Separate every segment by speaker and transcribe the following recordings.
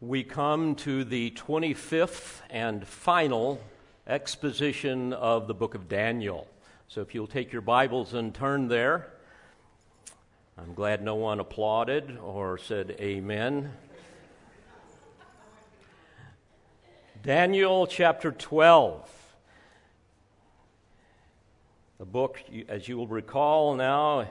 Speaker 1: we come to the 25th and final exposition of the book of Daniel. So if you'll take your Bibles and turn there, I'm glad no one applauded or said amen. Daniel chapter 12. The book, as you will recall now,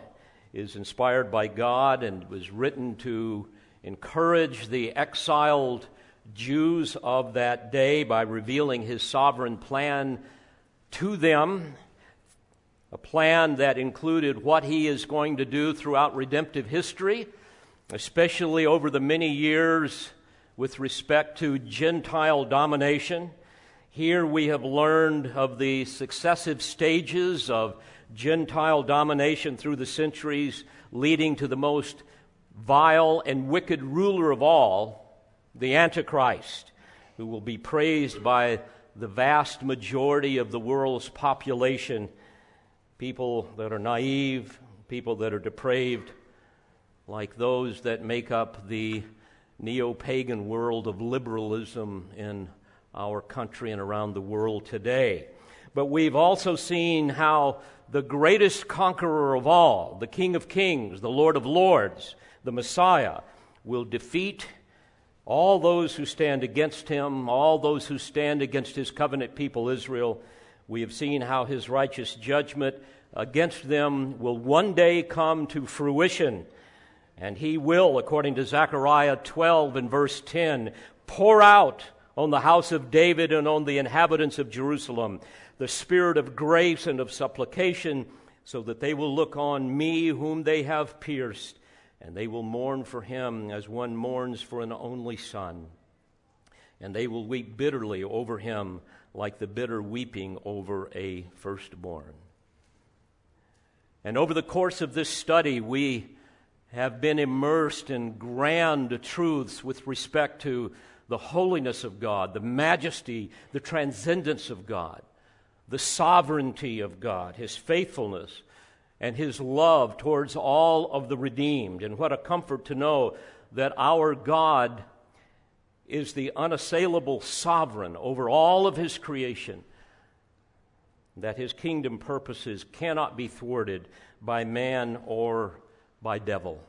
Speaker 1: is inspired by God and was written to encourage the exiled Jews of that day by revealing his sovereign plan to them, a plan that included what he is going to do throughout redemptive history, especially over the many years with respect to Gentile domination. Here we have learned of the successive stages of Gentile domination through the centuries, leading to the most vile and wicked ruler of all, the Antichrist, who will be praised by the vast majority of the world's population people that are naive, people that are depraved, like those that make up the neo pagan world of liberalism in our country and around the world today. But we've also seen how the greatest conqueror of all, the King of Kings, the Lord of Lords, the Messiah, will defeat all those who stand against him, all those who stand against his covenant people, Israel. We have seen how his righteous judgment against them will one day come to fruition. And he will, according to Zechariah 12 and verse 10, pour out on the house of David and on the inhabitants of Jerusalem, the spirit of grace and of supplication, so that they will look on me whom they have pierced, and they will mourn for him as one mourns for an only son. And they will weep bitterly over him like the bitter weeping over a firstborn. And over the course of this study, we have been immersed in grand truths with respect to the holiness of God, the majesty, the transcendence of God, the sovereignty of God, His faithfulness, and His love towards all of the redeemed. And what a comfort to know that our God is the unassailable sovereign over all of His creation, that His kingdom purposes cannot be thwarted by man or by devil.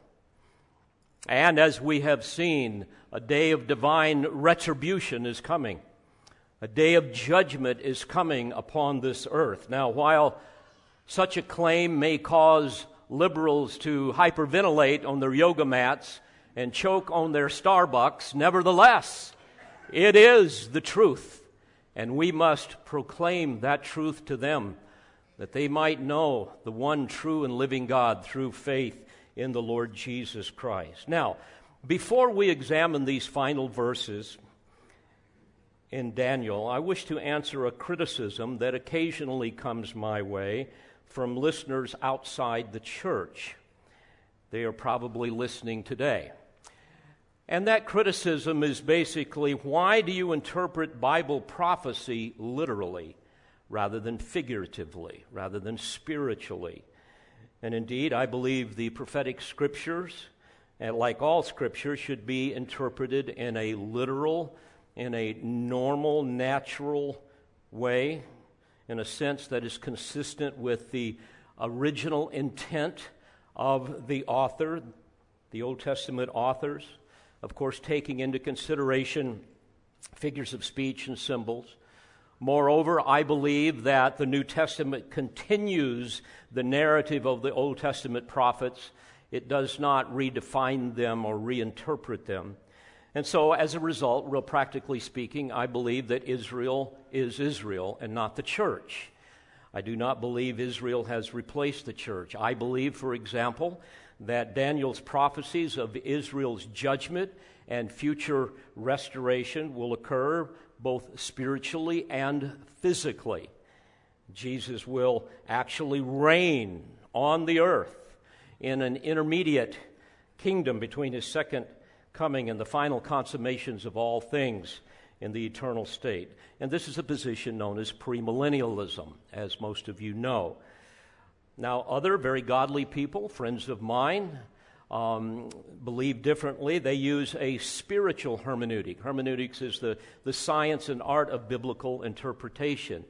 Speaker 1: And as we have seen, a day of divine retribution is coming. A day of judgment is coming upon this earth. Now, while such a claim may cause liberals to hyperventilate on their yoga mats and choke on their Starbucks, nevertheless, it is the truth. And we must proclaim that truth to them that they might know the one true and living God through faith in the Lord Jesus Christ. Now, before we examine these final verses in Daniel, I wish to answer a criticism that occasionally comes my way from listeners outside the church. They are probably listening today. And that criticism is basically why do you interpret Bible prophecy literally rather than figuratively, rather than spiritually? And indeed, I believe the prophetic scriptures, like all scriptures, should be interpreted in a literal, in a normal, natural way, in a sense that is consistent with the original intent of the author, the Old Testament authors. Of course, taking into consideration figures of speech and symbols. Moreover, I believe that the New Testament continues the narrative of the Old Testament prophets. It does not redefine them or reinterpret them. And so, as a result, real practically speaking, I believe that Israel is Israel and not the church. I do not believe Israel has replaced the church. I believe, for example, that Daniel's prophecies of Israel's judgment and future restoration will occur both spiritually and physically. Jesus will actually reign on the earth in an intermediate kingdom between his second coming and the final consummations of all things in the eternal state. And this is a position known as premillennialism, as most of you know. Now, other very godly people, friends of mine, um, believe differently. They use a spiritual hermeneutic. Hermeneutics is the, the science and art of biblical interpretation.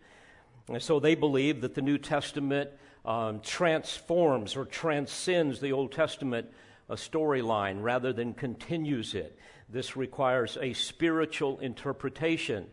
Speaker 1: And so they believe that the New Testament um, transforms or transcends the Old Testament uh, storyline rather than continues it. This requires a spiritual interpretation.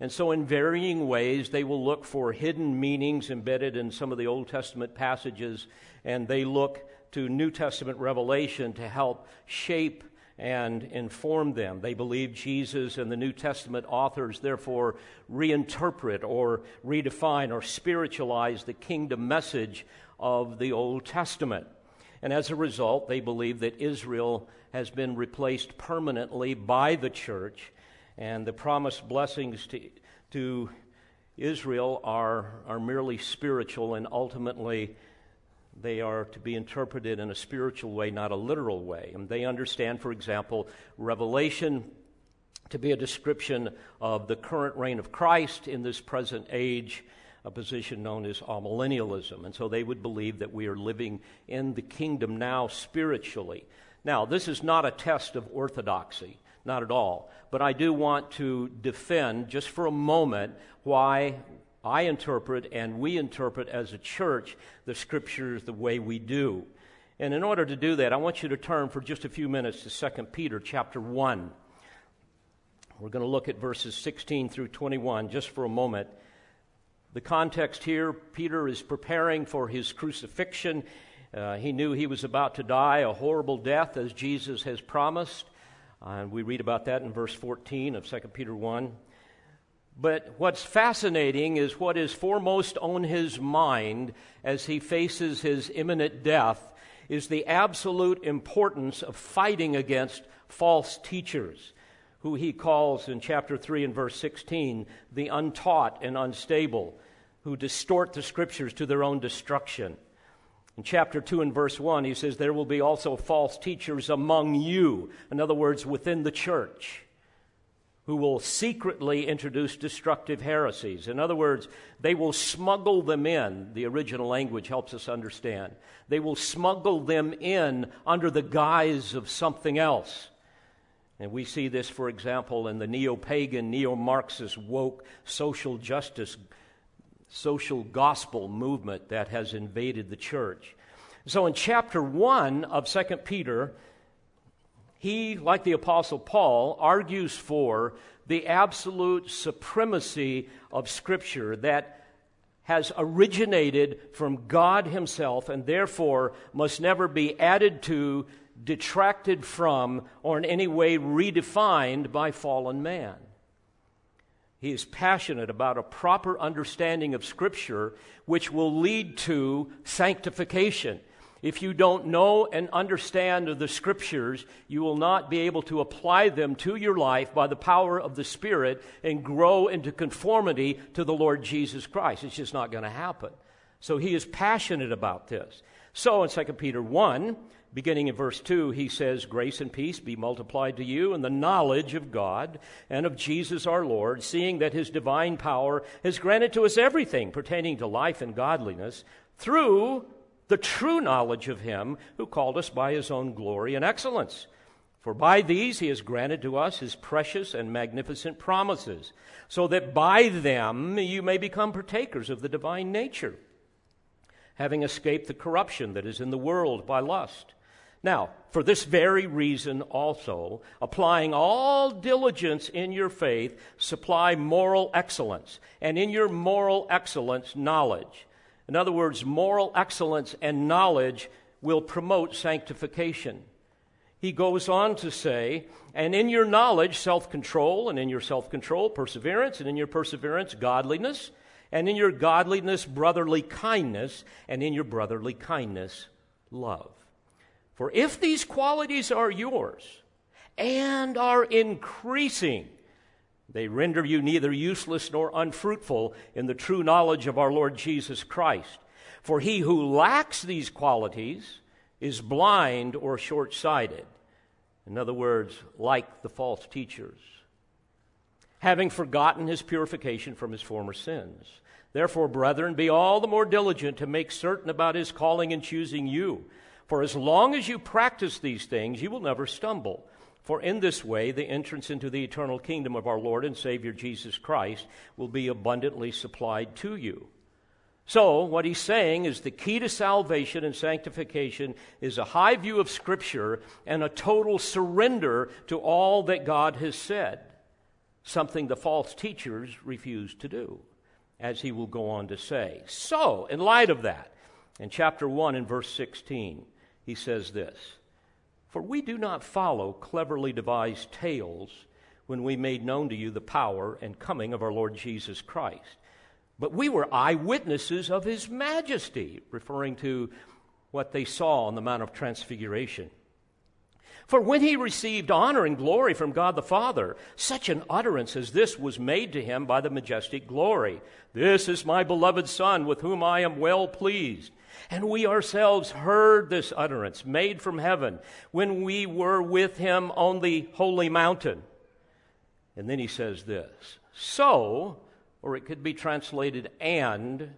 Speaker 1: And so, in varying ways, they will look for hidden meanings embedded in some of the Old Testament passages, and they look to New Testament revelation to help shape and inform them. They believe Jesus and the New Testament authors, therefore, reinterpret or redefine or spiritualize the kingdom message of the Old Testament. And as a result, they believe that Israel has been replaced permanently by the church, and the promised blessings to, to Israel are, are merely spiritual and ultimately they are to be interpreted in a spiritual way, not a literal way. And they understand, for example, Revelation to be a description of the current reign of Christ in this present age, a position known as amillennialism. And so they would believe that we are living in the kingdom now spiritually. Now, this is not a test of orthodoxy, not at all. But I do want to defend, just for a moment, why I interpret and we interpret as a church the scriptures the way we do. And in order to do that, I want you to turn for just a few minutes to 2 Peter chapter 1. We're going to look at verses 16 through 21 just for a moment. The context here Peter is preparing for his crucifixion. Uh, he knew he was about to die a horrible death as Jesus has promised. And we read about that in verse 14 of 2 Peter 1. But what's fascinating is what is foremost on his mind as he faces his imminent death is the absolute importance of fighting against false teachers, who he calls in chapter 3 and verse 16 the untaught and unstable, who distort the scriptures to their own destruction. In chapter 2 and verse 1, he says, There will be also false teachers among you. In other words, within the church who will secretly introduce destructive heresies. In other words, they will smuggle them in. The original language helps us understand. They will smuggle them in under the guise of something else. And we see this, for example, in the neo pagan, neo Marxist, woke social justice, social gospel movement that has invaded the church. So in chapter 1 of 2 Peter, he, like the Apostle Paul, argues for the absolute supremacy of Scripture that has originated from God Himself and therefore must never be added to, detracted from, or in any way redefined by fallen man. He is passionate about a proper understanding of Scripture, which will lead to sanctification if you don't know and understand the scriptures, you will not be able to apply them to your life by the power of the Spirit and grow into conformity to the Lord Jesus Christ. It's just not going to happen. So he is passionate about this. So in 2 Peter 1, beginning in verse 2, he says, Grace and peace be multiplied to you in the knowledge of God and of Jesus our Lord, seeing that his divine power has granted to us everything pertaining to life and godliness through the true knowledge of him who called us by his own glory and excellence. For by these he has granted to us his precious and magnificent promises, so that by them you may become partakers of the divine nature, having escaped the corruption that is in the world by lust. Now, for this very reason also, applying all diligence in your faith, supply moral excellence, and in your moral excellence, knowledge in other words, moral excellence and knowledge will promote sanctification. He goes on to say, and in your knowledge, self control, and in your self control, perseverance, and in your perseverance, godliness, and in your godliness, brotherly kindness, and in your brotherly kindness, love. For if these qualities are yours and are increasing, they render you neither useless nor unfruitful in the true knowledge of our Lord Jesus Christ. For he who lacks these qualities is blind or short sighted. In other words, like the false teachers, having forgotten his purification from his former sins. Therefore, brethren, be all the more diligent to make certain about his calling and choosing you. For as long as you practice these things, you will never stumble. For in this way, the entrance into the eternal kingdom of our Lord and Savior Jesus Christ will be abundantly supplied to you. So, what he's saying is the key to salvation and sanctification is a high view of Scripture and a total surrender to all that God has said, something the false teachers refuse to do, as he will go on to say. So, in light of that, in chapter 1 and verse 16, he says this For we do not follow cleverly devised tales when we made known to you the power and coming of our Lord Jesus Christ but we were eyewitnesses of his majesty, referring to what they saw on the Mount of Transfiguration. For when he received honor and glory from God the Father, such an utterance as this was made to him by the majestic glory This is my beloved Son, with whom I am well pleased. And we ourselves heard this utterance made from heaven when we were with him on the holy mountain. And then he says this So, or it could be translated and,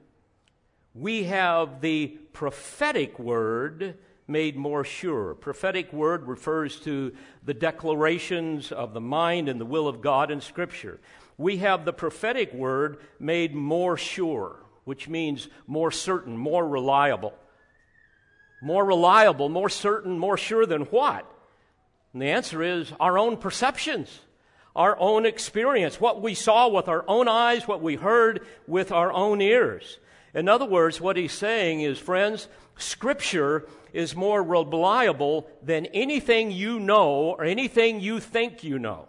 Speaker 1: we have the prophetic word made more sure. Prophetic word refers to the declarations of the mind and the will of God in Scripture. We have the prophetic word made more sure, which means more certain, more reliable. More reliable, more certain, more sure than what? And the answer is our own perceptions our own experience, what we saw with our own eyes, what we heard with our own ears. In other words, what he's saying is, friends, Scripture is more reliable than anything you know or anything you think you know,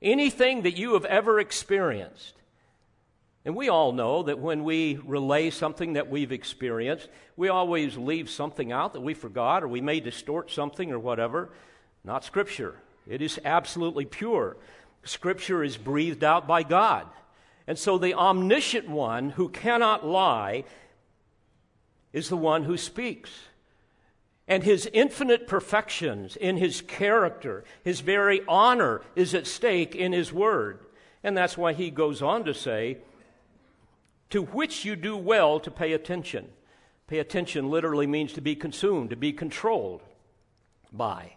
Speaker 1: anything that you have ever experienced. And we all know that when we relay something that we've experienced, we always leave something out that we forgot or we may distort something or whatever. Not Scripture. It is absolutely pure. Scripture is breathed out by God. And so the omniscient one who cannot lie is the one who speaks. And his infinite perfections in his character, his very honor is at stake in his word. And that's why he goes on to say, to which you do well to pay attention. Pay attention literally means to be consumed, to be controlled by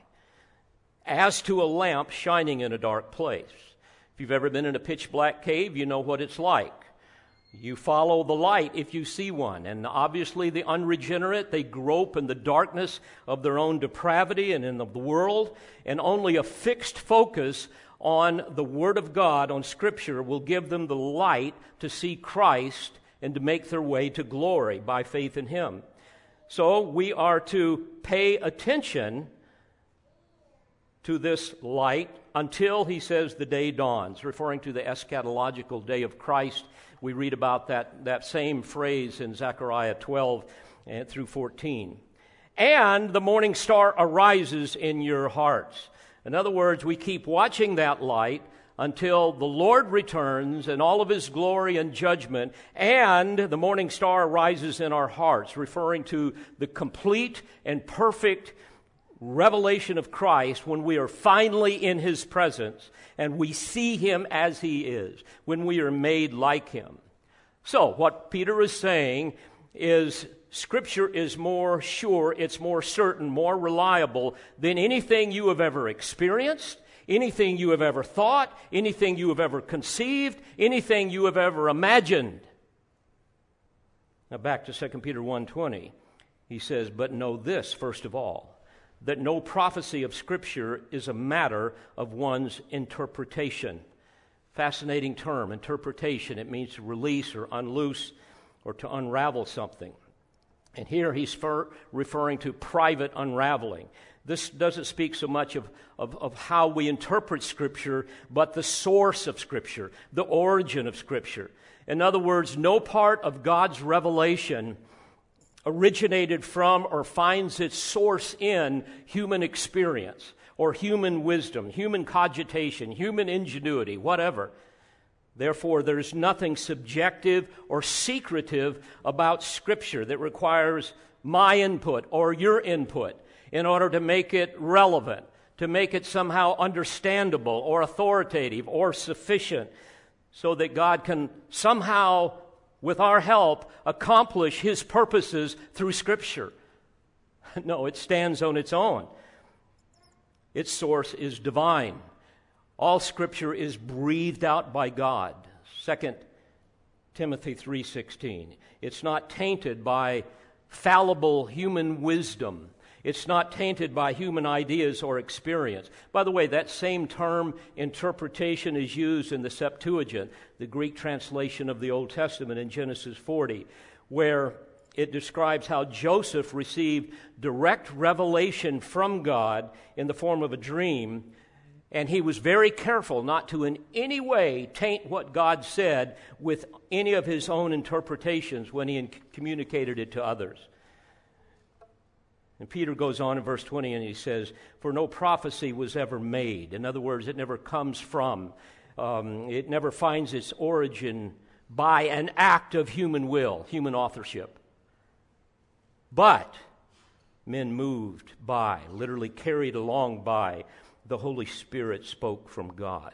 Speaker 1: as to a lamp shining in a dark place. If you've ever been in a pitch black cave, you know what it's like. You follow the light if you see one. And obviously, the unregenerate, they grope in the darkness of their own depravity and in the world, and only a fixed focus on the Word of God, on Scripture, will give them the light to see Christ and to make their way to glory by faith in Him. So we are to pay attention to this light until, he says, the day dawns, referring to the eschatological day of Christ. We read about that, that same phrase in Zechariah 12 eh, through 14. And the morning star arises in your hearts. In other words, we keep watching that light until the Lord returns in all of his glory and judgment, and the morning star rises in our hearts, referring to the complete and perfect revelation of Christ when we are finally in his presence and we see him as he is, when we are made like him. So, what Peter is saying is Scripture is more sure, it's more certain, more reliable than anything you have ever experienced, anything you have ever thought, anything you have ever conceived, anything you have ever imagined. Now back to 2 Peter 1:20. He says, "But know this first of all, that no prophecy of Scripture is a matter of one's interpretation. Fascinating term, interpretation. It means to release or unloose or to unravel something. And here he's for, referring to private unraveling. This doesn't speak so much of, of, of how we interpret Scripture, but the source of Scripture, the origin of Scripture. In other words, no part of God's revelation originated from or finds its source in human experience or human wisdom, human cogitation, human ingenuity, whatever. Therefore, there's nothing subjective or secretive about Scripture that requires my input or your input in order to make it relevant, to make it somehow understandable or authoritative or sufficient, so that God can somehow with our help, accomplish his purposes through Scripture. no, it stands on its own. Its source is divine. All scripture is breathed out by God. 2 Timothy 3:16. It's not tainted by fallible human wisdom. It's not tainted by human ideas or experience. By the way, that same term interpretation is used in the Septuagint, the Greek translation of the Old Testament in Genesis 40, where it describes how Joseph received direct revelation from God in the form of a dream, and he was very careful not to in any way taint what God said with any of his own interpretations when he communicated it to others. And Peter goes on in verse 20 and he says, For no prophecy was ever made. In other words, it never comes from, um, it never finds its origin by an act of human will, human authorship. But men moved by, literally carried along by, the Holy Spirit spoke from God.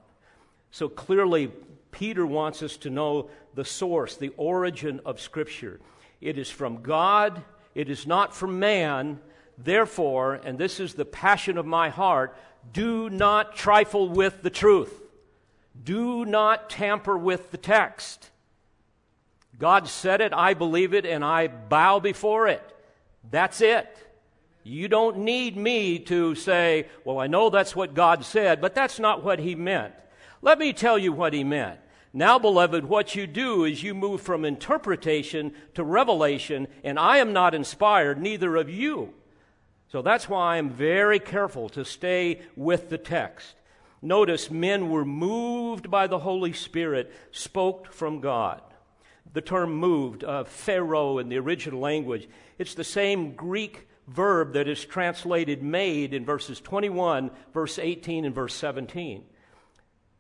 Speaker 1: So clearly, Peter wants us to know the source, the origin of Scripture. It is from God, it is not from man. Therefore, and this is the passion of my heart, do not trifle with the truth. Do not tamper with the text. God said it, I believe it, and I bow before it. That's it. You don't need me to say, well, I know that's what God said, but that's not what He meant. Let me tell you what He meant. Now, beloved, what you do is you move from interpretation to revelation, and I am not inspired, neither of you. So that's why I'm very careful to stay with the text. Notice men were moved by the Holy Spirit, spoke from God. The term moved, uh, phero in the original language, it's the same Greek verb that is translated made in verses 21, verse 18, and verse 17.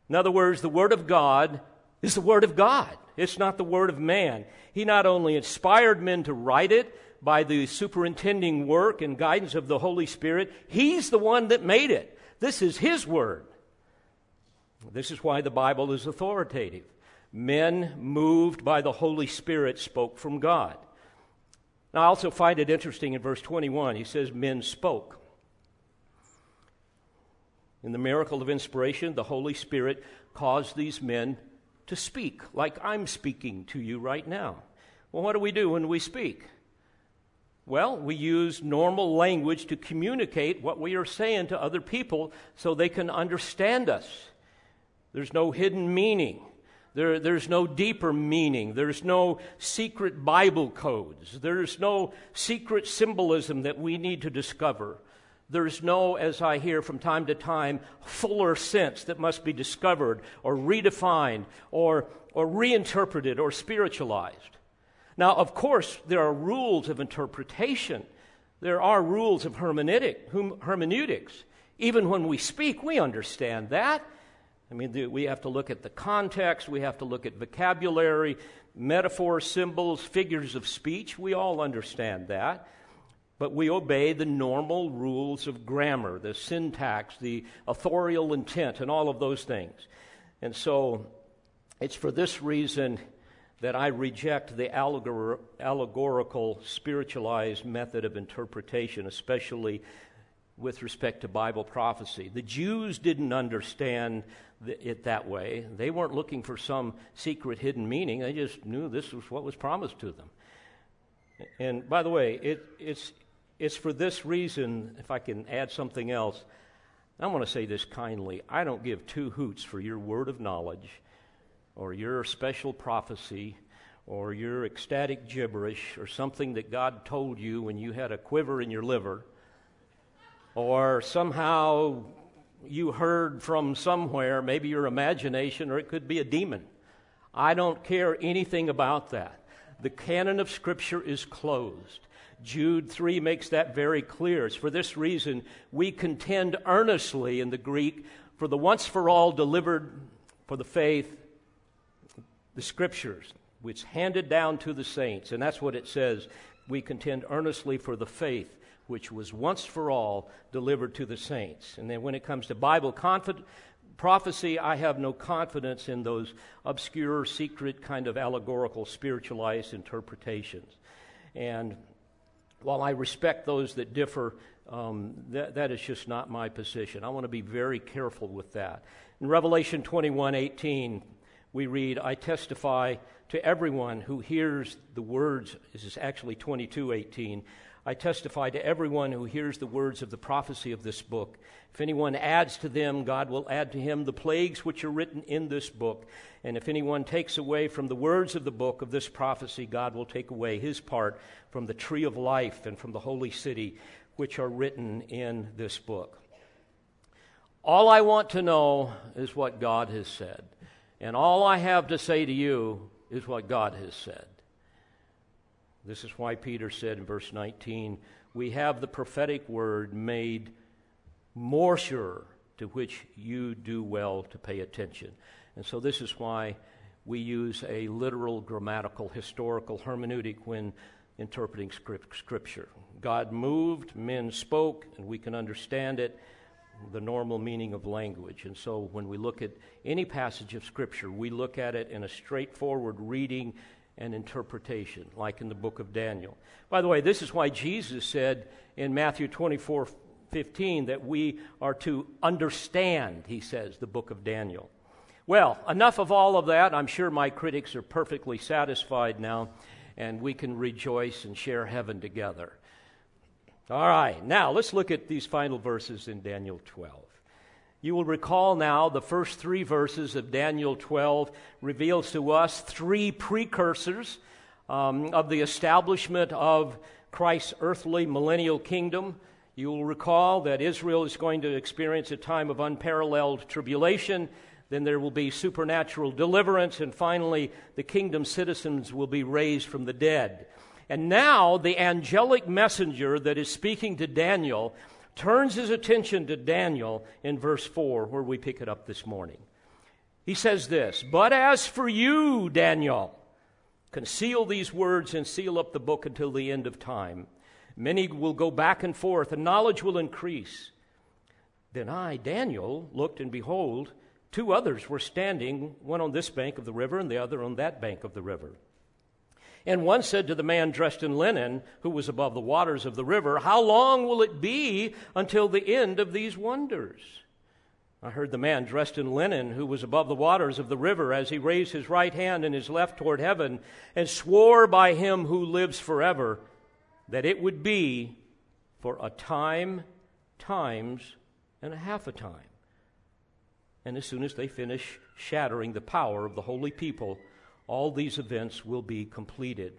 Speaker 1: In other words, the Word of God is the Word of God. It's not the Word of man. He not only inspired men to write it by the superintending work and guidance of the Holy Spirit, He's the one that made it. This is His Word. This is why the Bible is authoritative. Men moved by the Holy Spirit spoke from God. Now, I also find it interesting in verse 21, he says, Men spoke. In the miracle of inspiration, the Holy Spirit caused these men to speak, like I'm speaking to you right now. Well, what do we do when we speak? Well, we use normal language to communicate what we are saying to other people so they can understand us. There's no hidden meaning. There, there's no deeper meaning. There's no secret Bible codes. There's no secret symbolism that we need to discover. There's no, as I hear from time to time, fuller sense that must be discovered or redefined or, or reinterpreted or spiritualized. Now, of course, there are rules of interpretation. There are rules of hermeneutic, hermeneutics. Even when we speak, we understand that. I mean, we have to look at the context, we have to look at vocabulary, metaphors, symbols, figures of speech. We all understand that. But we obey the normal rules of grammar, the syntax, the authorial intent, and all of those things. And so it's for this reason that I reject the allegor- allegorical, spiritualized method of interpretation, especially with respect to Bible prophecy. The Jews didn't understand it that way. They weren't looking for some secret hidden meaning, they just knew this was what was promised to them. And by the way, it, it's, it's for this reason, if I can add something else, I want to say this kindly. I don't give two hoots for your word of knowledge or your special prophecy or your ecstatic gibberish or something that God told you when you had a quiver in your liver or somehow you heard from somewhere, maybe your imagination, or it could be a demon. I don't care anything about that. The canon of Scripture is closed. Jude 3 makes that very clear. It's for this reason we contend earnestly in the Greek for the once for all delivered for the faith, the Scriptures, which handed down to the saints. And that's what it says. We contend earnestly for the faith which was once for all delivered to the saints. And then when it comes to Bible confid- prophecy, I have no confidence in those obscure, secret, kind of allegorical, spiritualized interpretations. And while I respect those that differ, um, that, that is just not my position. I want to be very careful with that. In Revelation 21 18, we read, I testify to everyone who hears the words, this is actually 22 18. I testify to everyone who hears the words of the prophecy of this book. If anyone adds to them, God will add to him the plagues which are written in this book. And if anyone takes away from the words of the book of this prophecy, God will take away his part from the tree of life and from the holy city which are written in this book. All I want to know is what God has said. And all I have to say to you is what God has said. This is why Peter said in verse 19, We have the prophetic word made more sure, to which you do well to pay attention. And so, this is why we use a literal, grammatical, historical hermeneutic when interpreting Scripture. God moved, men spoke, and we can understand it, the normal meaning of language. And so, when we look at any passage of Scripture, we look at it in a straightforward reading and interpretation, like in the book of Daniel. By the way, this is why Jesus said in Matthew 24 15 that we are to understand, he says, the book of Daniel. Well, enough of all of that. I'm sure my critics are perfectly satisfied now, and we can rejoice and share heaven together. All right, now let's look at these final verses in Daniel 12. You will recall now the first three verses of Daniel 12 reveals to us three precursors um, of the establishment of Christ's earthly millennial kingdom. You will recall that Israel is going to experience a time of unparalleled tribulation. Then there will be supernatural deliverance, and finally, the kingdom citizens will be raised from the dead. And now, the angelic messenger that is speaking to Daniel turns his attention to Daniel in verse 4, where we pick it up this morning. He says this But as for you, Daniel, conceal these words and seal up the book until the end of time. Many will go back and forth, and knowledge will increase. Then I, Daniel, looked, and behold, two others were standing, one on this bank of the river and the other on that bank of the river. And one said to the man dressed in linen, who was above the waters of the river, How long will it be until the end of these wonders? I heard the man dressed in linen, who was above the waters of the river, as he raised his right hand and his left toward heaven, and swore by him who lives forever, that it would be for a time, times, and a half a time. And as soon as they finish shattering the power of the holy people, all these events will be completed.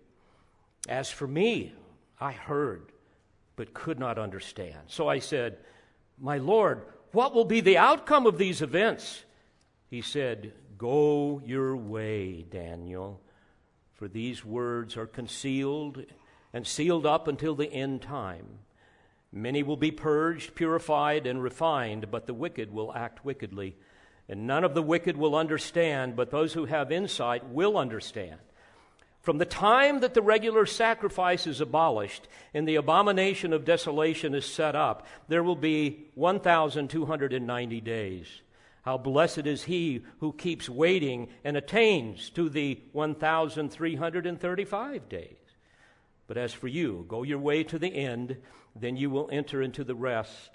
Speaker 1: As for me, I heard, but could not understand. So I said, My Lord, what will be the outcome of these events? He said, Go your way, Daniel, for these words are concealed and sealed up until the end time. Many will be purged, purified, and refined, but the wicked will act wickedly. And none of the wicked will understand, but those who have insight will understand. From the time that the regular sacrifice is abolished and the abomination of desolation is set up, there will be 1,290 days. How blessed is he who keeps waiting and attains to the 1,335 days. But as for you, go your way to the end, then you will enter into the rest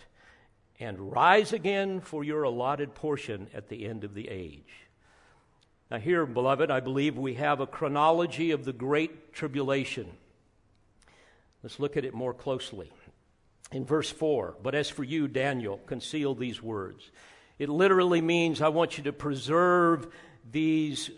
Speaker 1: and rise again for your allotted portion at the end of the age. Now, here, beloved, I believe we have a chronology of the Great Tribulation. Let's look at it more closely. In verse 4, but as for you, Daniel, conceal these words. It literally means I want you to preserve these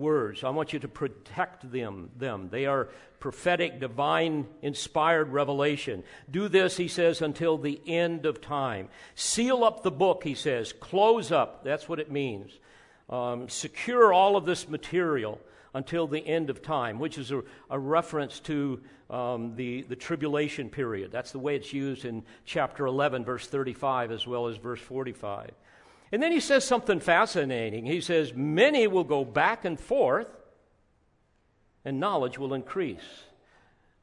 Speaker 1: words. I want you to protect them. them. They are prophetic, divine, inspired revelation. Do this, he says, until the end of time. Seal up the book, he says. Close up. That's what it means. Um, secure all of this material until the end of time, which is a, a reference to um, the, the tribulation period. That's the way it's used in chapter 11, verse 35, as well as verse 45. And then he says something fascinating. He says, Many will go back and forth, and knowledge will increase.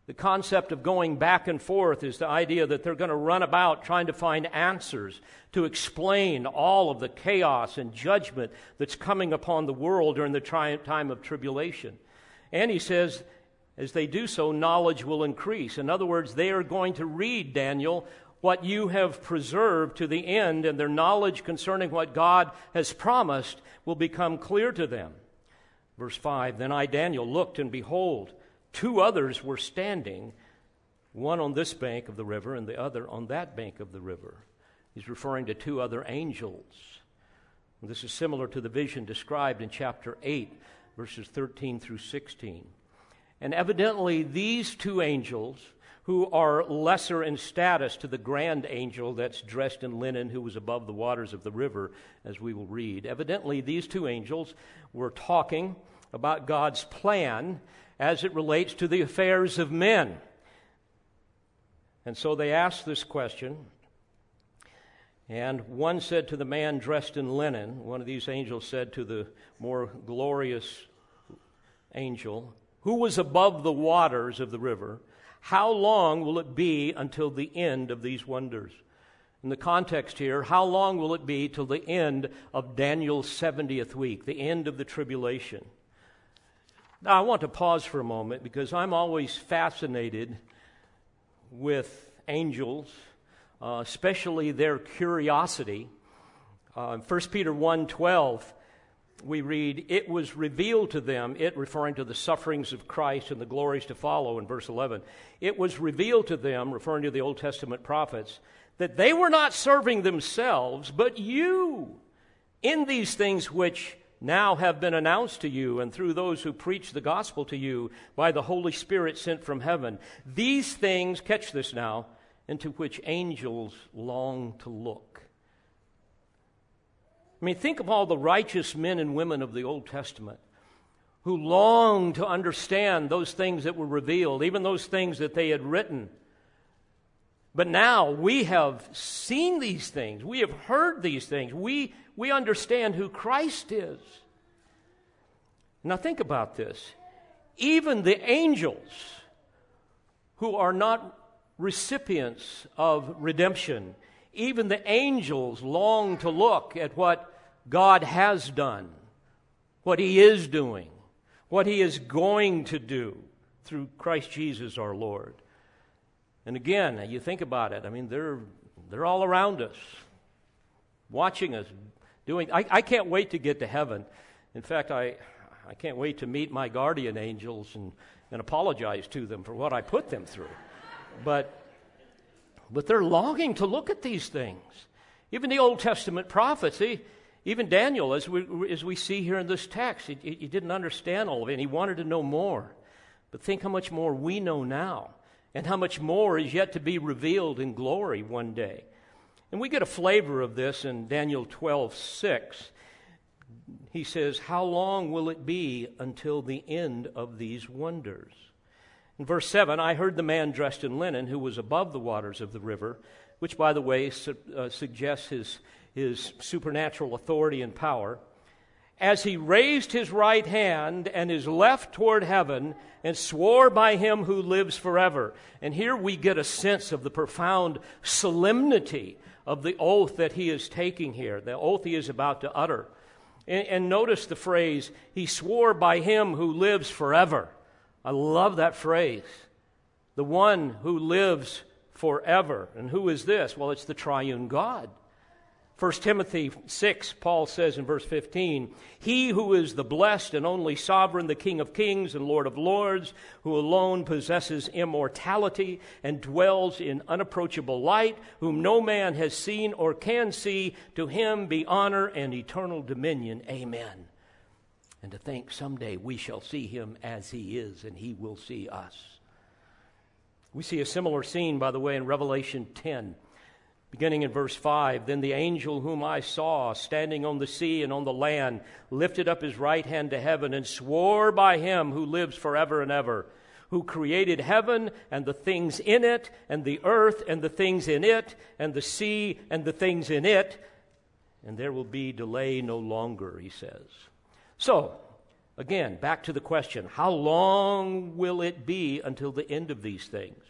Speaker 1: The concept of going back and forth is the idea that they're going to run about trying to find answers to explain all of the chaos and judgment that's coming upon the world during the time of tribulation. And he says, As they do so, knowledge will increase. In other words, they are going to read, Daniel, what you have preserved to the end, and their knowledge concerning what God has promised will become clear to them. Verse 5 Then I, Daniel, looked, and behold, two others were standing, one on this bank of the river, and the other on that bank of the river. He's referring to two other angels. This is similar to the vision described in chapter 8, verses 13 through 16. And evidently, these two angels, who are lesser in status to the grand angel that's dressed in linen who was above the waters of the river, as we will read, evidently, these two angels were talking about God's plan as it relates to the affairs of men. And so they asked this question and one said to the man dressed in linen, one of these angels said to the more glorious angel, who was above the waters of the river, How long will it be until the end of these wonders? In the context here, how long will it be till the end of Daniel's 70th week, the end of the tribulation? Now, I want to pause for a moment because I'm always fascinated with angels uh, especially their curiosity. Uh, in 1 Peter 1.12, we read, It was revealed to them, it referring to the sufferings of Christ and the glories to follow in verse 11. It was revealed to them, referring to the Old Testament prophets, that they were not serving themselves, but you in these things which now have been announced to you and through those who preach the gospel to you by the Holy Spirit sent from heaven. These things, catch this now, into which angels long to look. I mean, think of all the righteous men and women of the Old Testament who longed to understand those things that were revealed, even those things that they had written. But now we have seen these things, we have heard these things, we, we understand who Christ is. Now, think about this. Even the angels who are not recipients of redemption. Even the angels long to look at what God has done, what He is doing, what He is going to do through Christ Jesus our Lord. And again, you think about it, I mean, they're, they're all around us, watching us, doing. I, I can't wait to get to heaven. In fact, I, I can't wait to meet my guardian angels and, and apologize to them for what I put them through. But, but they're longing to look at these things. Even the Old Testament prophets, he, even Daniel, as we, as we see here in this text, he, he didn't understand all of it, and he wanted to know more. But think how much more we know now, and how much more is yet to be revealed in glory one day. And we get a flavor of this in Daniel 12 6. He says, How long will it be until the end of these wonders? In verse 7, I heard the man dressed in linen who was above the waters of the river, which, by the way, su- uh, suggests his, his supernatural authority and power, as he raised his right hand and his left toward heaven and swore by him who lives forever. And here we get a sense of the profound solemnity of the oath that he is taking here, the oath he is about to utter. And, and notice the phrase, he swore by him who lives forever. I love that phrase. The one who lives forever. And who is this? Well, it's the triune God. 1 Timothy 6, Paul says in verse 15, He who is the blessed and only sovereign, the King of kings and Lord of lords, who alone possesses immortality and dwells in unapproachable light, whom no man has seen or can see, to him be honor and eternal dominion. Amen and to think someday we shall see him as he is and he will see us. We see a similar scene, by the way, in Revelation 10, beginning in verse 5. Then the angel whom I saw standing on the sea and on the land lifted up his right hand to heaven and swore by him who lives forever and ever, who created heaven and the things in it, and the earth and the things in it, and the sea and the things in it. And there will be delay no longer, he says. So, again, back to the question how long will it be until the end of these things?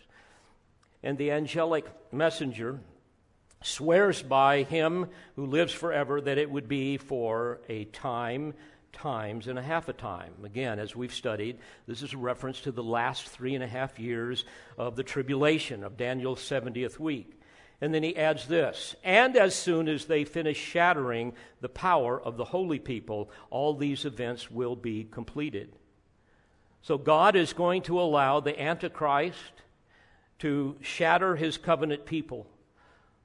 Speaker 1: And the angelic messenger swears by him who lives forever that it would be for a time times and a half a time. Again, as we've studied, this is a reference to the last three and a half years of the tribulation of Daniel's 70th week. And then he adds this and as soon as they finish shattering the power of the holy people, all these events will be completed. So God is going to allow the Antichrist to shatter his covenant people,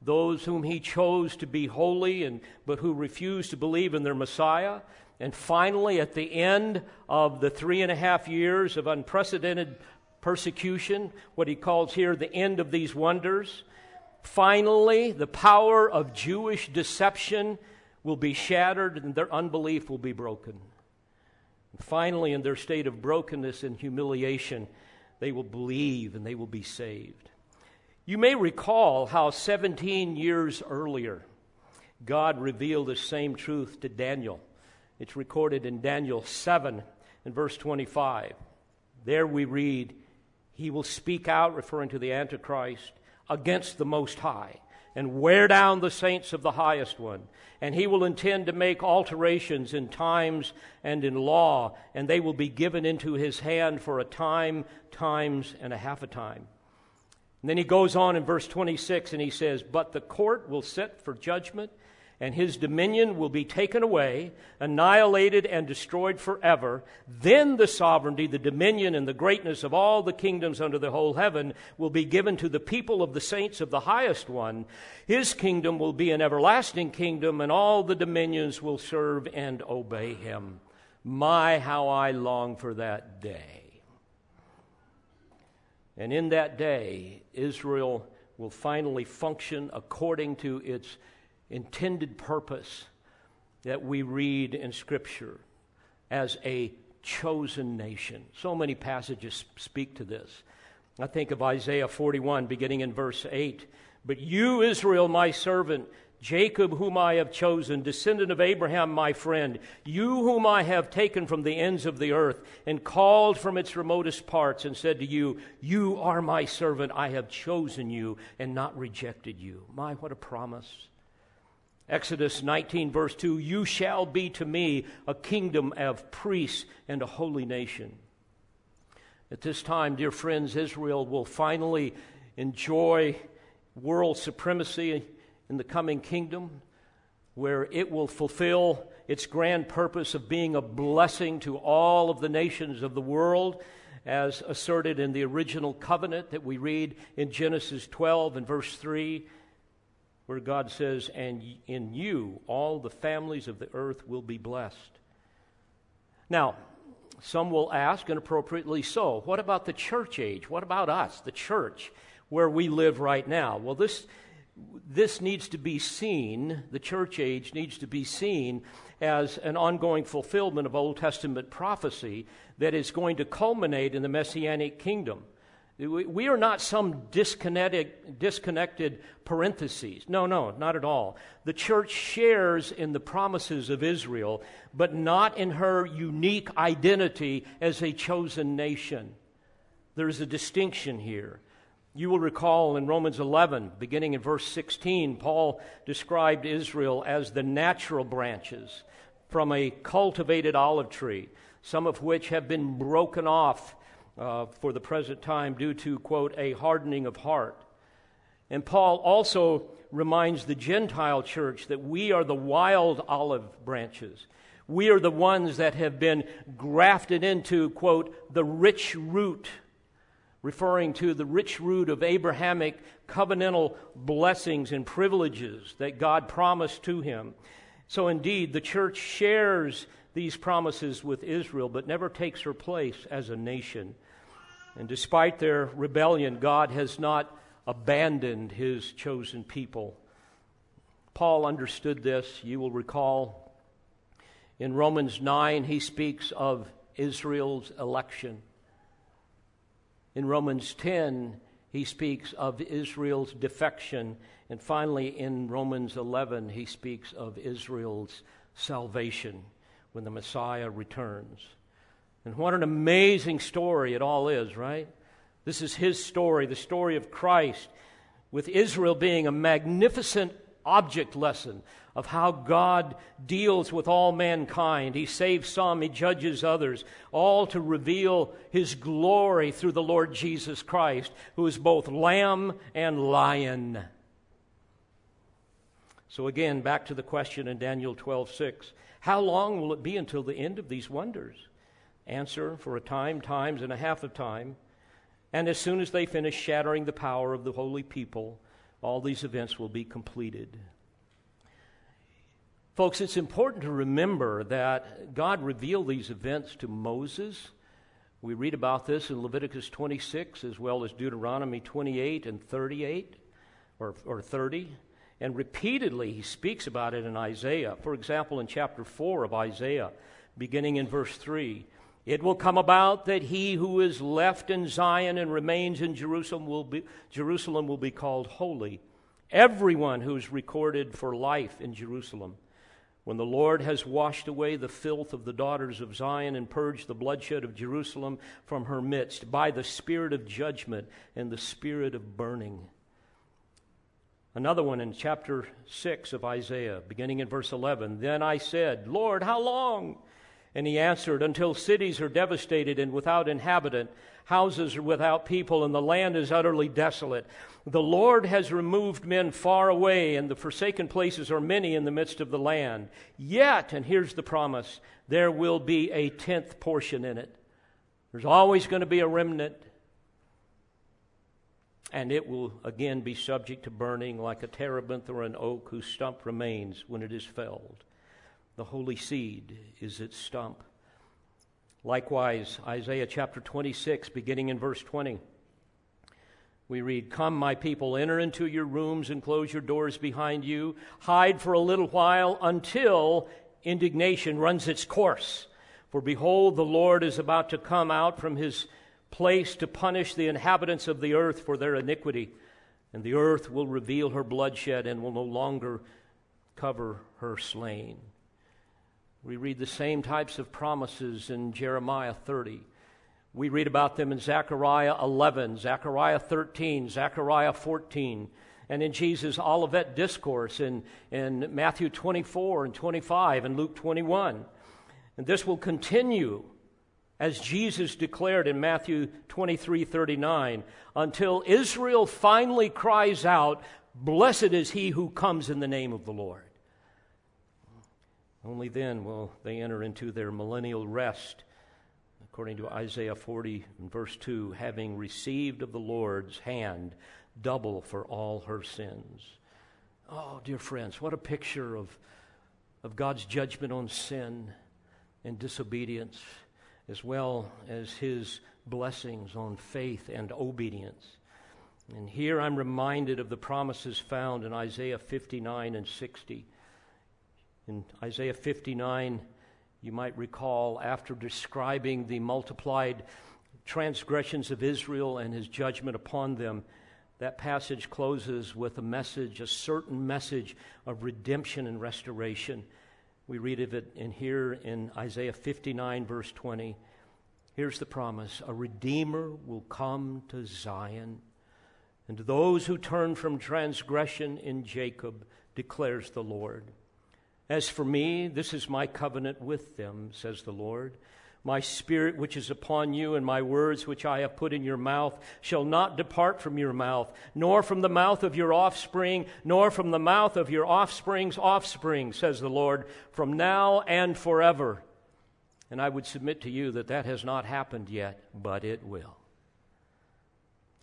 Speaker 1: those whom he chose to be holy and but who refused to believe in their Messiah. And finally, at the end of the three and a half years of unprecedented persecution, what he calls here the end of these wonders, Finally, the power of Jewish deception will be shattered and their unbelief will be broken. And finally, in their state of brokenness and humiliation, they will believe and they will be saved. You may recall how 17 years earlier, God revealed the same truth to Daniel. It's recorded in Daniel 7 and verse 25. There we read, He will speak out, referring to the Antichrist against the Most High and wear down the saints of the highest one. And he will intend to make alterations in times and in law, and they will be given into his hand for a time, times, and a half a time. And then he goes on in verse 26 and he says, But the court will sit for judgment and his dominion will be taken away, annihilated, and destroyed forever. Then the sovereignty, the dominion, and the greatness of all the kingdoms under the whole heaven will be given to the people of the saints of the highest one. His kingdom will be an everlasting kingdom, and all the dominions will serve and obey him. My, how I long for that day. And in that day, Israel will finally function according to its intended purpose that we read in Scripture as a chosen nation. So many passages speak to this. I think of Isaiah 41, beginning in verse 8. But you, Israel, my servant, Jacob, whom I have chosen, descendant of Abraham, my friend, you whom I have taken from the ends of the earth and called from its remotest parts, and said to you, You are my servant, I have chosen you and not rejected you. My, what a promise. Exodus 19, verse 2 You shall be to me a kingdom of priests and a holy nation. At this time, dear friends, Israel will finally enjoy world supremacy in the coming kingdom, where it will fulfill its grand purpose of being a blessing to all of the nations of the world, as asserted in the original covenant that we read in Genesis 12 and verse 3 where God says, And in you all the families of the earth will be blessed. Now, some will ask, and appropriately so, what about the church age? What about us, the church, where we live right now? Well, this, this needs to be seen, the church age needs to be seen as an ongoing fulfillment of Old Testament prophecy that is going to culminate in the Messianic kingdom. We are not some disconnected, disconnected parentheses. No, no, not at all. The church shares in the promises of Israel, but not in her unique identity as a chosen nation. There is a distinction here. You will recall in Romans 11, beginning in verse 16, Paul described Israel as the natural branches from a cultivated olive tree, some of which have been broken off uh, for the present time due to, quote, a hardening of heart. And Paul also reminds the Gentile church that we are the wild olive branches. We are the ones that have been grafted into, quote, the rich root, referring to the rich root of Abrahamic covenantal blessings and privileges that God promised to him. So indeed, the church shares these promises with Israel, but never takes her place as a nation. And despite their rebellion, God has not abandoned his chosen people. Paul understood this. You will recall in Romans 9, he speaks of Israel's election. In Romans 10, he speaks of Israel's defection. And finally, in Romans 11, he speaks of Israel's salvation when the Messiah returns. And what an amazing story it all is, right? This is his story, the story of Christ, with Israel being a magnificent object lesson of how God deals with all mankind. He saves some, He judges others, all to reveal His glory through the Lord Jesus Christ, who is both lamb and lion. So again, back to the question in Daniel 12:6. How long will it be until the end of these wonders? Answer, for a time, times and a half of time. And as soon as they finish shattering the power of the holy people, all these events will be completed. Folks, it's important to remember that God revealed these events to Moses. We read about this in Leviticus 26 as well as Deuteronomy 28 and 38 or, or 30. And repeatedly he speaks about it in Isaiah. For example, in chapter 4 of Isaiah, beginning in verse 3, it will come about that he who is left in Zion and remains in Jerusalem will be, Jerusalem will be called holy. Everyone who is recorded for life in Jerusalem. When the Lord has washed away the filth of the daughters of Zion and purged the bloodshed of Jerusalem from her midst by the spirit of judgment and the spirit of burning. Another one in chapter 6 of Isaiah, beginning in verse 11. Then I said, Lord, how long? And he answered, Until cities are devastated and without inhabitant, houses are without people, and the land is utterly desolate. The Lord has removed men far away, and the forsaken places are many in the midst of the land. Yet, and here's the promise, there will be a tenth portion in it. There's always going to be a remnant, and it will again be subject to burning like a terebinth or an oak whose stump remains when it is felled. The holy seed is its stump. Likewise, Isaiah chapter 26, beginning in verse 20. We read, Come, my people, enter into your rooms and close your doors behind you. Hide for a little while until indignation runs its course. For behold, the Lord is about to come out from his place to punish the inhabitants of the earth for their iniquity. And the earth will reveal her bloodshed and will no longer cover her slain. We read the same types of promises in Jeremiah 30. We read about them in Zechariah 11, Zechariah 13, Zechariah 14, and in Jesus' Olivet Discourse in, in Matthew 24 and 25 and Luke 21. And this will continue as Jesus declared in Matthew 23 39, until Israel finally cries out, Blessed is he who comes in the name of the Lord. Only then will they enter into their millennial rest, according to Isaiah 40 and verse 2, having received of the Lord's hand double for all her sins. Oh, dear friends, what a picture of, of God's judgment on sin and disobedience, as well as his blessings on faith and obedience. And here I'm reminded of the promises found in Isaiah 59 and 60 in Isaiah 59, you might recall, after describing the multiplied transgressions of Israel and his judgment upon them, that passage closes with a message, a certain message of redemption and restoration. We read of it in here in Isaiah 59, verse 20. Here's the promise A Redeemer will come to Zion, and to those who turn from transgression in Jacob, declares the Lord. As for me, this is my covenant with them, says the Lord. My spirit, which is upon you, and my words, which I have put in your mouth, shall not depart from your mouth, nor from the mouth of your offspring, nor from the mouth of your offspring's offspring, says the Lord, from now and forever. And I would submit to you that that has not happened yet, but it will.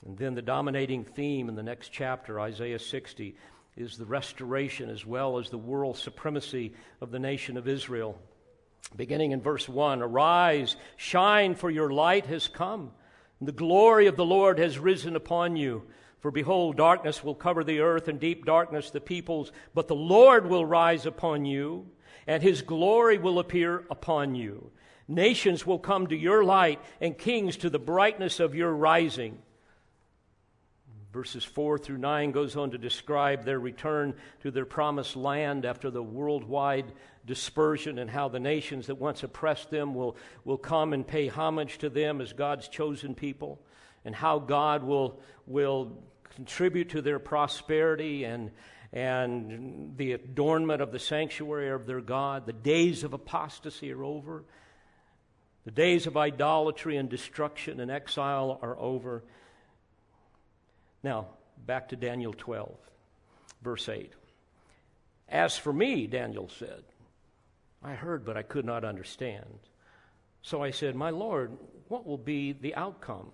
Speaker 1: And then the dominating theme in the next chapter, Isaiah 60 is the restoration as well as the world supremacy of the nation of Israel. Beginning in verse 1 Arise, shine, for your light has come, the glory of the Lord has risen upon you. For behold, darkness will cover the earth, and deep darkness the peoples, but the Lord will rise upon you, and his glory will appear upon you. Nations will come to your light, and kings to the brightness of your rising. Verses 4 through 9 goes on to describe their return to their promised land after the worldwide dispersion and how the nations that once oppressed them will, will come and pay homage to them as God's chosen people, and how God will, will contribute to their prosperity and, and the adornment of the sanctuary of their God. The days of apostasy are over. The days of idolatry and destruction and exile are over. Now, back to Daniel 12, verse 8. As for me, Daniel said, I heard, but I could not understand. So I said, My Lord, what will be the outcome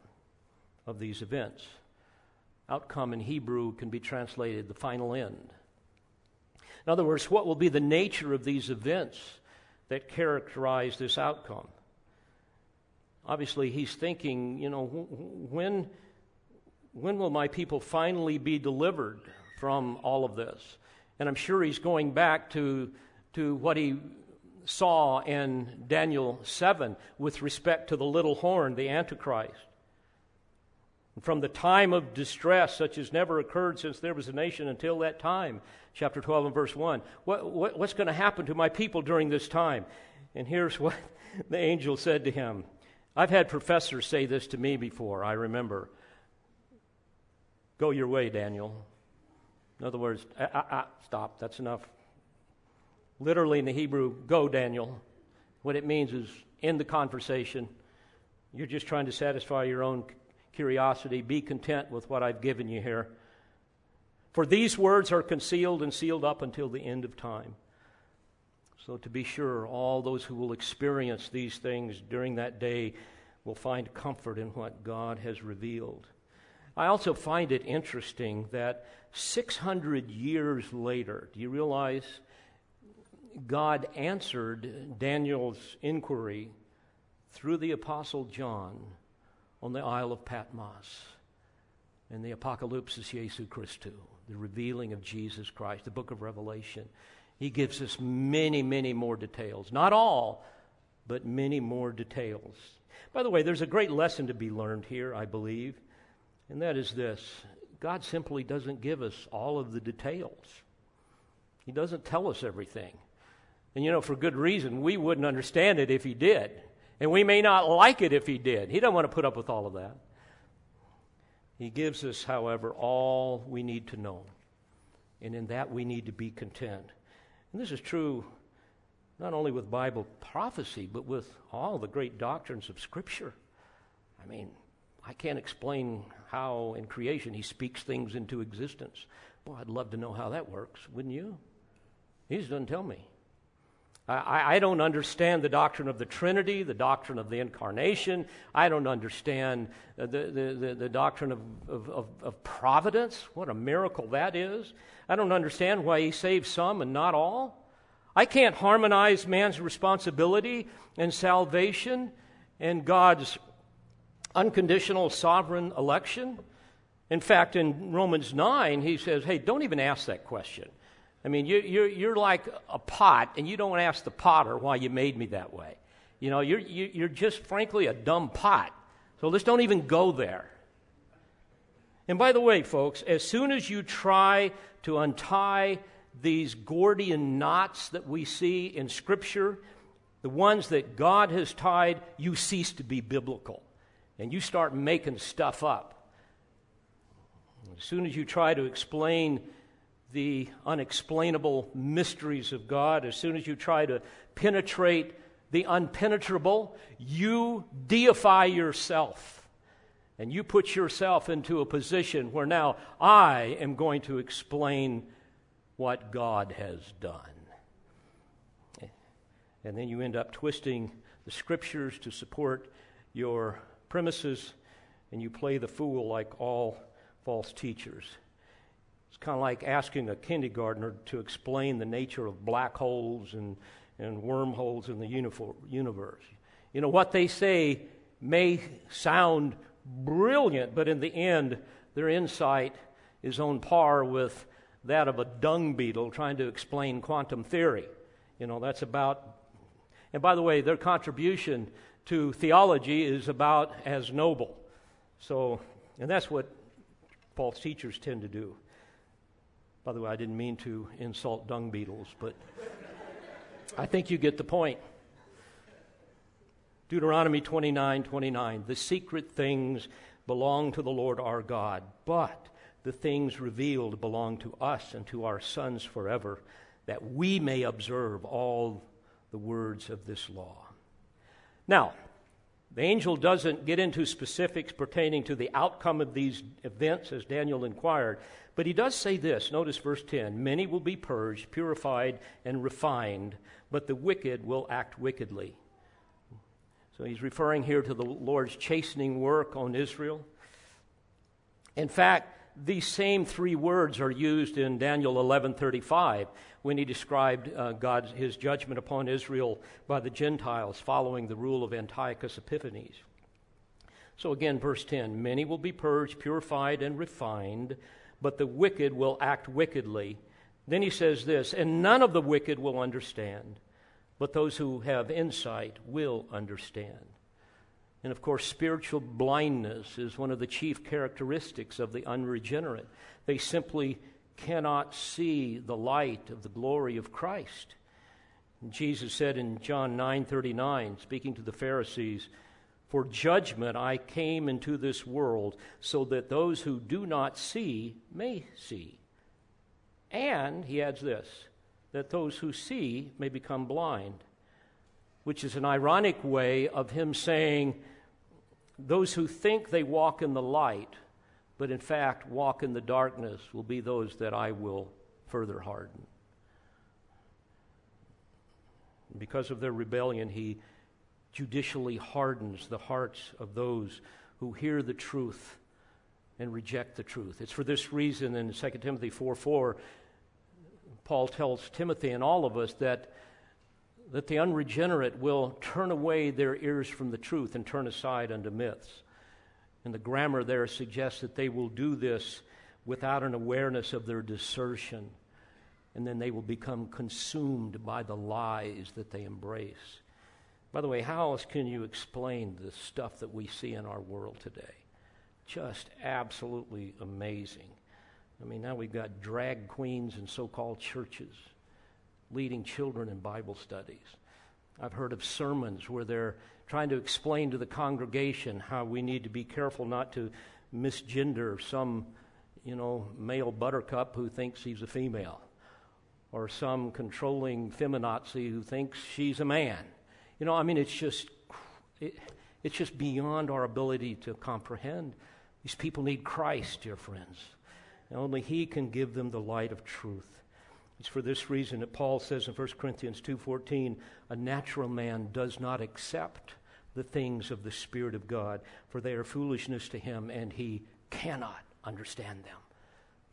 Speaker 1: of these events? Outcome in Hebrew can be translated the final end. In other words, what will be the nature of these events that characterize this outcome? Obviously, he's thinking, you know, when, when will my people finally be delivered from all of this? And I'm sure he's going back to, to what he saw in Daniel 7 with respect to the little horn, the Antichrist. From the time of distress, such as never occurred since there was a nation until that time, chapter 12 and verse 1. What, what, what's going to happen to my people during this time? And here's what the angel said to him I've had professors say this to me before, I remember. Go your way, Daniel. In other words, ah, ah, ah, stop, that's enough. Literally in the Hebrew, go, Daniel. What it means is end the conversation. You're just trying to satisfy your own curiosity. Be content with what I've given you here. For these words are concealed and sealed up until the end of time. So, to be sure, all those who will experience these things during that day will find comfort in what God has revealed. I also find it interesting that 600 years later, do you realize God answered Daniel's inquiry through the Apostle John on the Isle of Patmos in the Apocalypse of Jesu Christu, the revealing of Jesus Christ, the book of Revelation. He gives us many, many more details. Not all, but many more details. By the way, there's a great lesson to be learned here, I believe, and that is this God simply doesn't give us all of the details, He doesn't tell us everything. And you know, for good reason, we wouldn't understand it if He did. And we may not like it if He did. He doesn't want to put up with all of that. He gives us, however, all we need to know. And in that we need to be content. And this is true not only with Bible prophecy, but with all the great doctrines of Scripture. I mean, I can't explain how in creation he speaks things into existence. Boy, I'd love to know how that works, wouldn't you? He just doesn't tell me. I, I, don't understand the doctrine of the Trinity, the doctrine of the incarnation. I don't understand the, the, the, the doctrine of, of, of, providence, what a miracle that is. I don't understand why he saves some and not all. I can't harmonize man's responsibility and salvation and God's unconditional sovereign election. In fact, in Romans 9, he says, hey, don't even ask that question. I mean, you're, you're, you're like a pot, and you don't ask the potter why you made me that way. You know, you're, you're just frankly a dumb pot. So let's don't even go there. And by the way, folks, as soon as you try to untie these Gordian knots that we see in Scripture, the ones that God has tied, you cease to be biblical. And you start making stuff up. As soon as you try to explain the unexplainable mysteries of God, as soon as you try to penetrate the unpenetrable, you deify yourself. And you put yourself into a position where now I am going to explain what God has done. And then you end up twisting the scriptures to support your premises, and you play the fool like all false teachers. It's kind of like asking a kindergartner to explain the nature of black holes and, and wormholes in the universe. You know, what they say may sound brilliant, but in the end, their insight is on par with that of a dung beetle trying to explain quantum theory. You know, that's about, and by the way, their contribution to theology is about as noble. So, and that's what false teachers tend to do. By the way, I didn't mean to insult dung beetles, but I think you get the point. Deuteronomy 29 29. The secret things belong to the Lord our God, but the things revealed belong to us and to our sons forever, that we may observe all the words of this law. Now, the angel doesn't get into specifics pertaining to the outcome of these events as Daniel inquired, but he does say this. Notice verse 10 Many will be purged, purified, and refined, but the wicked will act wickedly. So he's referring here to the Lord's chastening work on Israel. In fact, these same three words are used in Daniel 11:35 when he described uh, God's his judgment upon Israel by the Gentiles following the rule of Antiochus Epiphanes. So again verse 10 many will be purged purified and refined but the wicked will act wickedly. Then he says this and none of the wicked will understand but those who have insight will understand. And of course, spiritual blindness is one of the chief characteristics of the unregenerate. They simply cannot see the light of the glory of Christ. Jesus said in John 9:39, speaking to the Pharisees, "For judgment I came into this world so that those who do not see may see." And he adds this, that those who see may become blind, which is an ironic way of him saying those who think they walk in the light, but in fact walk in the darkness, will be those that I will further harden. Because of their rebellion, he judicially hardens the hearts of those who hear the truth and reject the truth. It's for this reason in 2 Timothy 4 4, Paul tells Timothy and all of us that that the unregenerate will turn away their ears from the truth and turn aside unto myths. And the grammar there suggests that they will do this without an awareness of their desertion, and then they will become consumed by the lies that they embrace. By the way, how else can you explain the stuff that we see in our world today? Just absolutely amazing. I mean, now we've got drag queens and so called churches leading children in Bible studies. I've heard of sermons where they're trying to explain to the congregation how we need to be careful not to misgender some, you know, male buttercup who thinks he's a female, or some controlling feminazi who thinks she's a man. You know, I mean, it's just, it, it's just beyond our ability to comprehend. These people need Christ, dear friends. And only He can give them the light of truth. It's for this reason that Paul says in 1 Corinthians 2:14, a natural man does not accept the things of the spirit of God, for they are foolishness to him and he cannot understand them,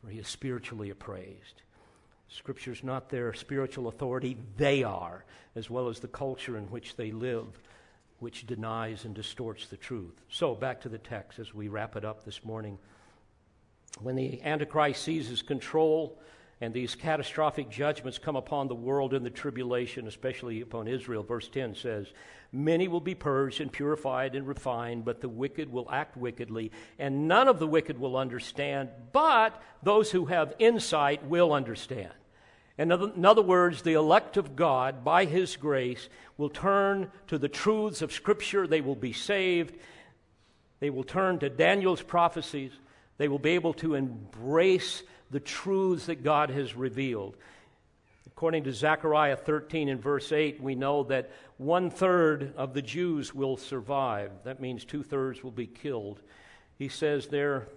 Speaker 1: for he is spiritually appraised. Scripture's not their spiritual authority, they are, as well as the culture in which they live, which denies and distorts the truth. So, back to the text as we wrap it up this morning. When the Antichrist seizes control, and these catastrophic judgments come upon the world in the tribulation, especially upon Israel. Verse 10 says, Many will be purged and purified and refined, but the wicked will act wickedly, and none of the wicked will understand, but those who have insight will understand. In other, in other words, the elect of God, by His grace, will turn to the truths of Scripture. They will be saved. They will turn to Daniel's prophecies. They will be able to embrace the truths that God has revealed. According to Zechariah 13 and verse 8, we know that one third of the Jews will survive. That means two thirds will be killed. He says there,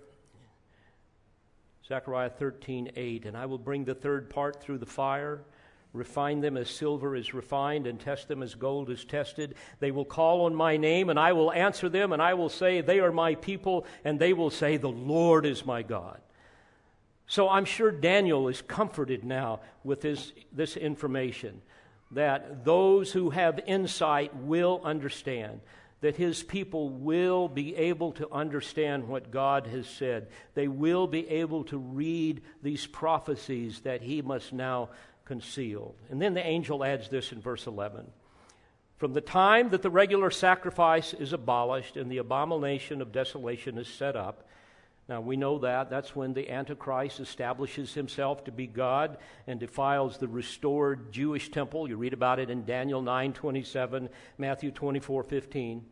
Speaker 1: Zechariah 13, 8, and I will bring the third part through the fire, refine them as silver is refined, and test them as gold is tested. They will call on my name, and I will answer them, and I will say, They are my people, and they will say, The Lord is my God. So I'm sure Daniel is comforted now with this, information that those who have insight will understand, that his people will be able to understand what God has said. They will be able to read these prophecies that he must now conceal. And then the angel adds this in verse 11. From the time that the regular sacrifice is abolished and the abomination of desolation is set up, now we know that. That's when the Antichrist establishes himself to be God and defiles the restored Jewish temple. You read about it in Daniel 9 27, Matthew 24 15.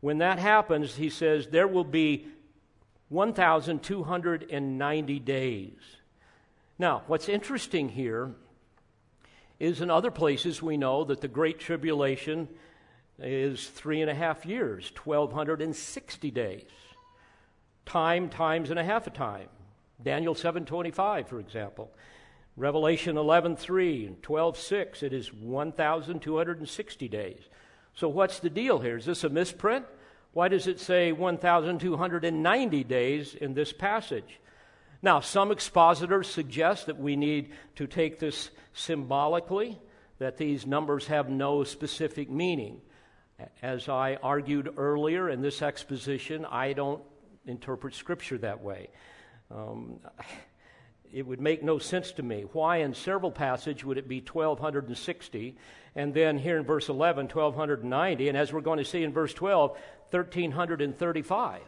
Speaker 1: When that happens, he says, there will be 1,290 days. Now, what's interesting here is in other places we know that the Great Tribulation is three and a half years, 1,260 days. Time times and a half a time. Daniel 7.25, for example. Revelation 11.3 and 12.6, it is 1,260 days. So what's the deal here? Is this a misprint? Why does it say 1,290 days in this passage? Now, some expositors suggest that we need to take this symbolically, that these numbers have no specific meaning. As I argued earlier in this exposition, I don't interpret Scripture that way. Um, it would make no sense to me. Why, in several passages, would it be 1260? And then here in verse 11, 1290. And as we're going to see in verse 12, 1335.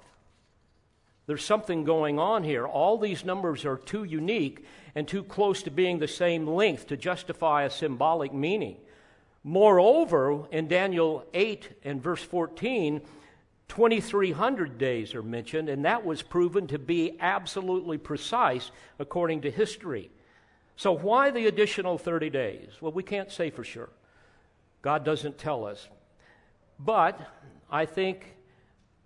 Speaker 1: There's something going on here. All these numbers are too unique and too close to being the same length to justify a symbolic meaning. Moreover, in Daniel 8 and verse 14, 2,300 days are mentioned, and that was proven to be absolutely precise according to history. So, why the additional 30 days? Well, we can't say for sure. God doesn't tell us. But I think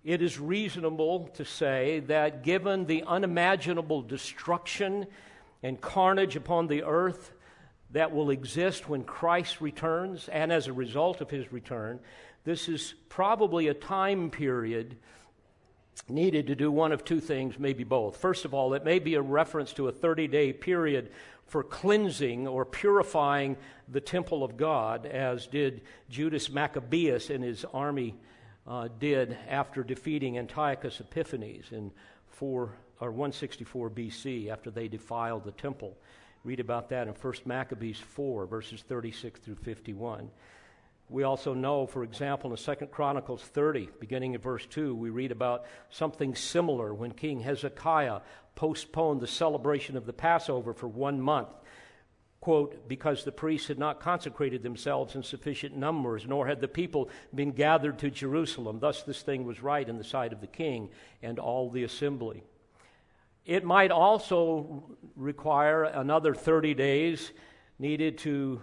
Speaker 1: it is reasonable to say that given the unimaginable destruction and carnage upon the earth that will exist when Christ returns and as a result of his return, this is probably a time period needed to do one of two things, maybe both. First of all, it may be a reference to a 30 day period for cleansing or purifying the temple of God, as did Judas Maccabeus and his army uh, did after defeating Antiochus Epiphanes in 4 or 164 BC after they defiled the temple. Read about that in 1 Maccabees 4 verses 36 through 51. We also know, for example, in 2 Chronicles 30, beginning at verse 2, we read about something similar when King Hezekiah postponed the celebration of the Passover for one month quote, because the priests had not consecrated themselves in sufficient numbers, nor had the people been gathered to Jerusalem. Thus, this thing was right in the sight of the king and all the assembly. It might also require another 30 days needed to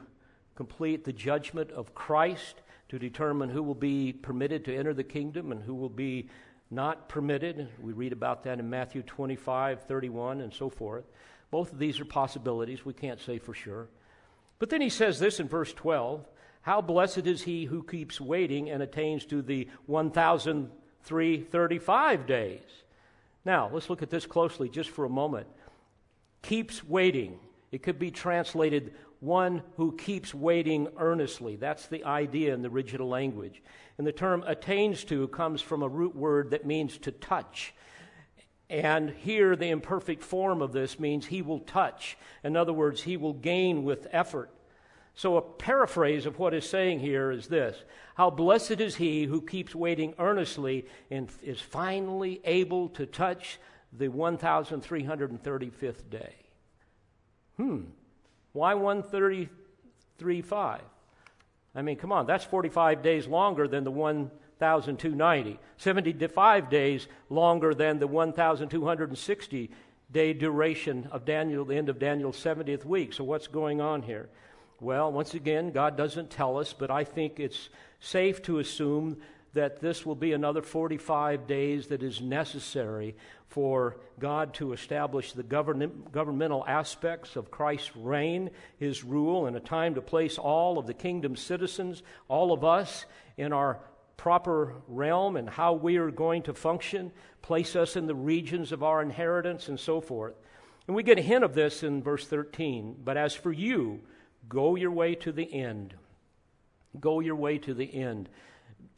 Speaker 1: complete the judgment of Christ to determine who will be permitted to enter the kingdom and who will be not permitted. We read about that in Matthew 25, 31, and so forth. Both of these are possibilities. We can't say for sure. But then he says this in verse 12 How blessed is he who keeps waiting and attains to the 1,335 days. Now, let's look at this closely just for a moment. Keeps waiting. It could be translated one who keeps waiting earnestly. That's the idea in the original language. And the term attains to comes from a root word that means to touch. And here, the imperfect form of this means he will touch. In other words, he will gain with effort. So, a paraphrase of what is saying here is this How blessed is he who keeps waiting earnestly and is finally able to touch the 1335th day. Hmm. Why 133.5? I mean, come on, that's 45 days longer than the 1,290. 75 days longer than the 1,260 day duration of Daniel, the end of Daniel's 70th week. So, what's going on here? Well, once again, God doesn't tell us, but I think it's safe to assume that this will be another 45 days that is necessary for God to establish the govern- governmental aspects of Christ's reign, his rule, and a time to place all of the kingdom's citizens, all of us, in our proper realm and how we are going to function, place us in the regions of our inheritance, and so forth. And we get a hint of this in verse 13. But as for you, go your way to the end. Go your way to the end.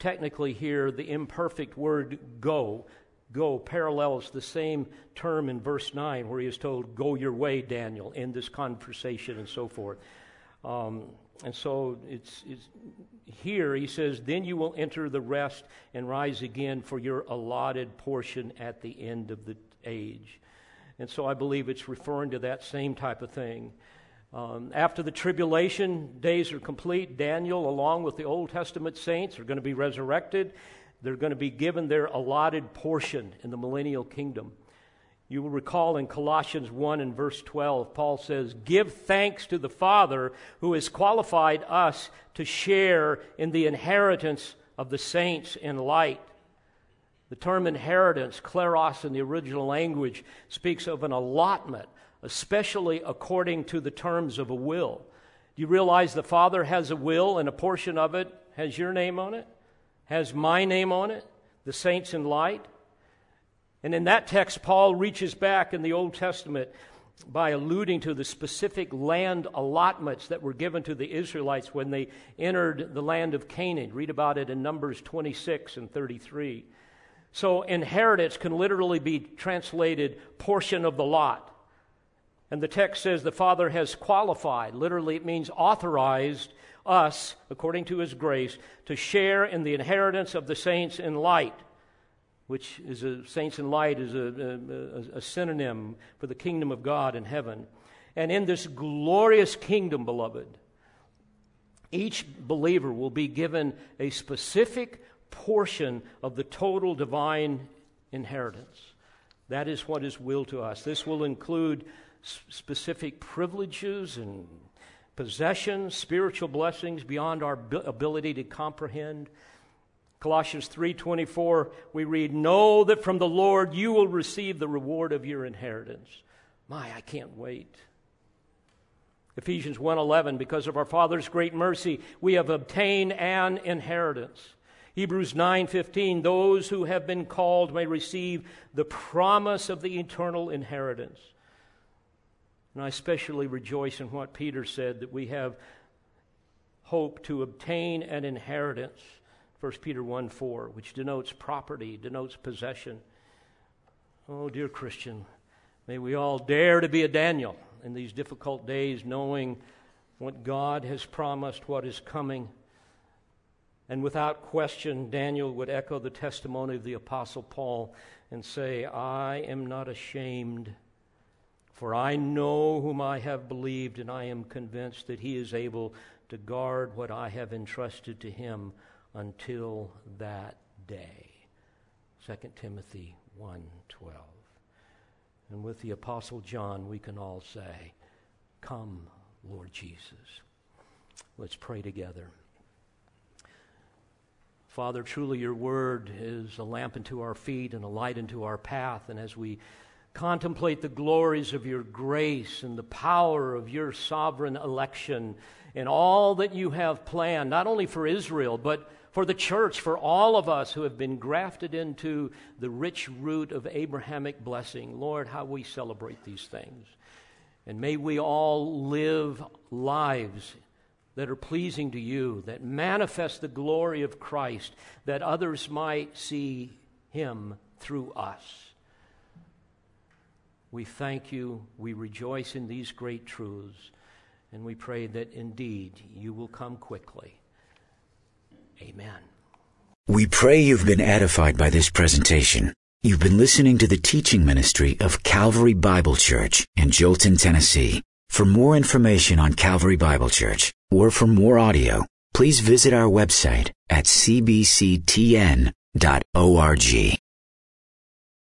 Speaker 1: Technically, here, the imperfect word go, go, parallels the same term in verse 9 where he is told, Go your way, Daniel, in this conversation and so forth. Um, and so it's, it's here he says, Then you will enter the rest and rise again for your allotted portion at the end of the age. And so I believe it's referring to that same type of thing. Um, after the tribulation days are complete, Daniel, along with the Old Testament saints, are going to be resurrected. They're going to be given their allotted portion in the millennial kingdom. You will recall in Colossians 1 and verse 12, Paul says, Give thanks to the Father who has qualified us to share in the inheritance of the saints in light. The term inheritance, kleros in the original language, speaks of an allotment, especially according to the terms of a will. Do you realize the Father has a will and a portion of it has your name on it, has my name on it, the saints in light? And in that text, Paul reaches back in the Old Testament by alluding to the specific land allotments that were given to the Israelites when they entered the land of Canaan. Read about it in Numbers 26 and 33. So, inheritance can literally be translated portion of the lot. And the text says the Father has qualified, literally, it means authorized us, according to His grace, to share in the inheritance of the saints in light which is a saints in light is a, a, a, synonym for the kingdom of God in heaven. And in this glorious kingdom, beloved, each believer will be given a specific portion of the total divine inheritance. That is what is willed to us. This will include specific privileges and possessions, spiritual blessings beyond our ability to comprehend. Colossians 3:24 we read know that from the Lord you will receive the reward of your inheritance. My, I can't wait. Ephesians 1:11 because of our Father's great mercy we have obtained an inheritance. Hebrews 9:15 those who have been called may receive the promise of the eternal inheritance. And I especially rejoice in what Peter said that we have hope to obtain an inheritance 1 Peter 1 4, which denotes property, denotes possession. Oh, dear Christian, may we all dare to be a Daniel in these difficult days, knowing what God has promised, what is coming. And without question, Daniel would echo the testimony of the Apostle Paul and say, I am not ashamed, for I know whom I have believed, and I am convinced that he is able to guard what I have entrusted to him until that day. 2 Timothy 1:12. And with the apostle John we can all say, "Come, Lord Jesus." Let's pray together. Father, truly your word is a lamp unto our feet and a light unto our path. And as we contemplate the glories of your grace and the power of your sovereign election and all that you have planned, not only for Israel, but for the church, for all of us who have been grafted into the rich root of Abrahamic blessing. Lord, how we celebrate these things. And may we all live lives that are pleasing to you, that manifest the glory of Christ, that others might see him through us. We thank you. We rejoice in these great truths. And we pray that indeed you will come quickly. Amen.
Speaker 2: We pray you've been edified by this presentation. You've been listening to the teaching ministry of Calvary Bible Church in Jolton, Tennessee. For more information on Calvary Bible Church or for more audio, please visit our website at cbctn.org.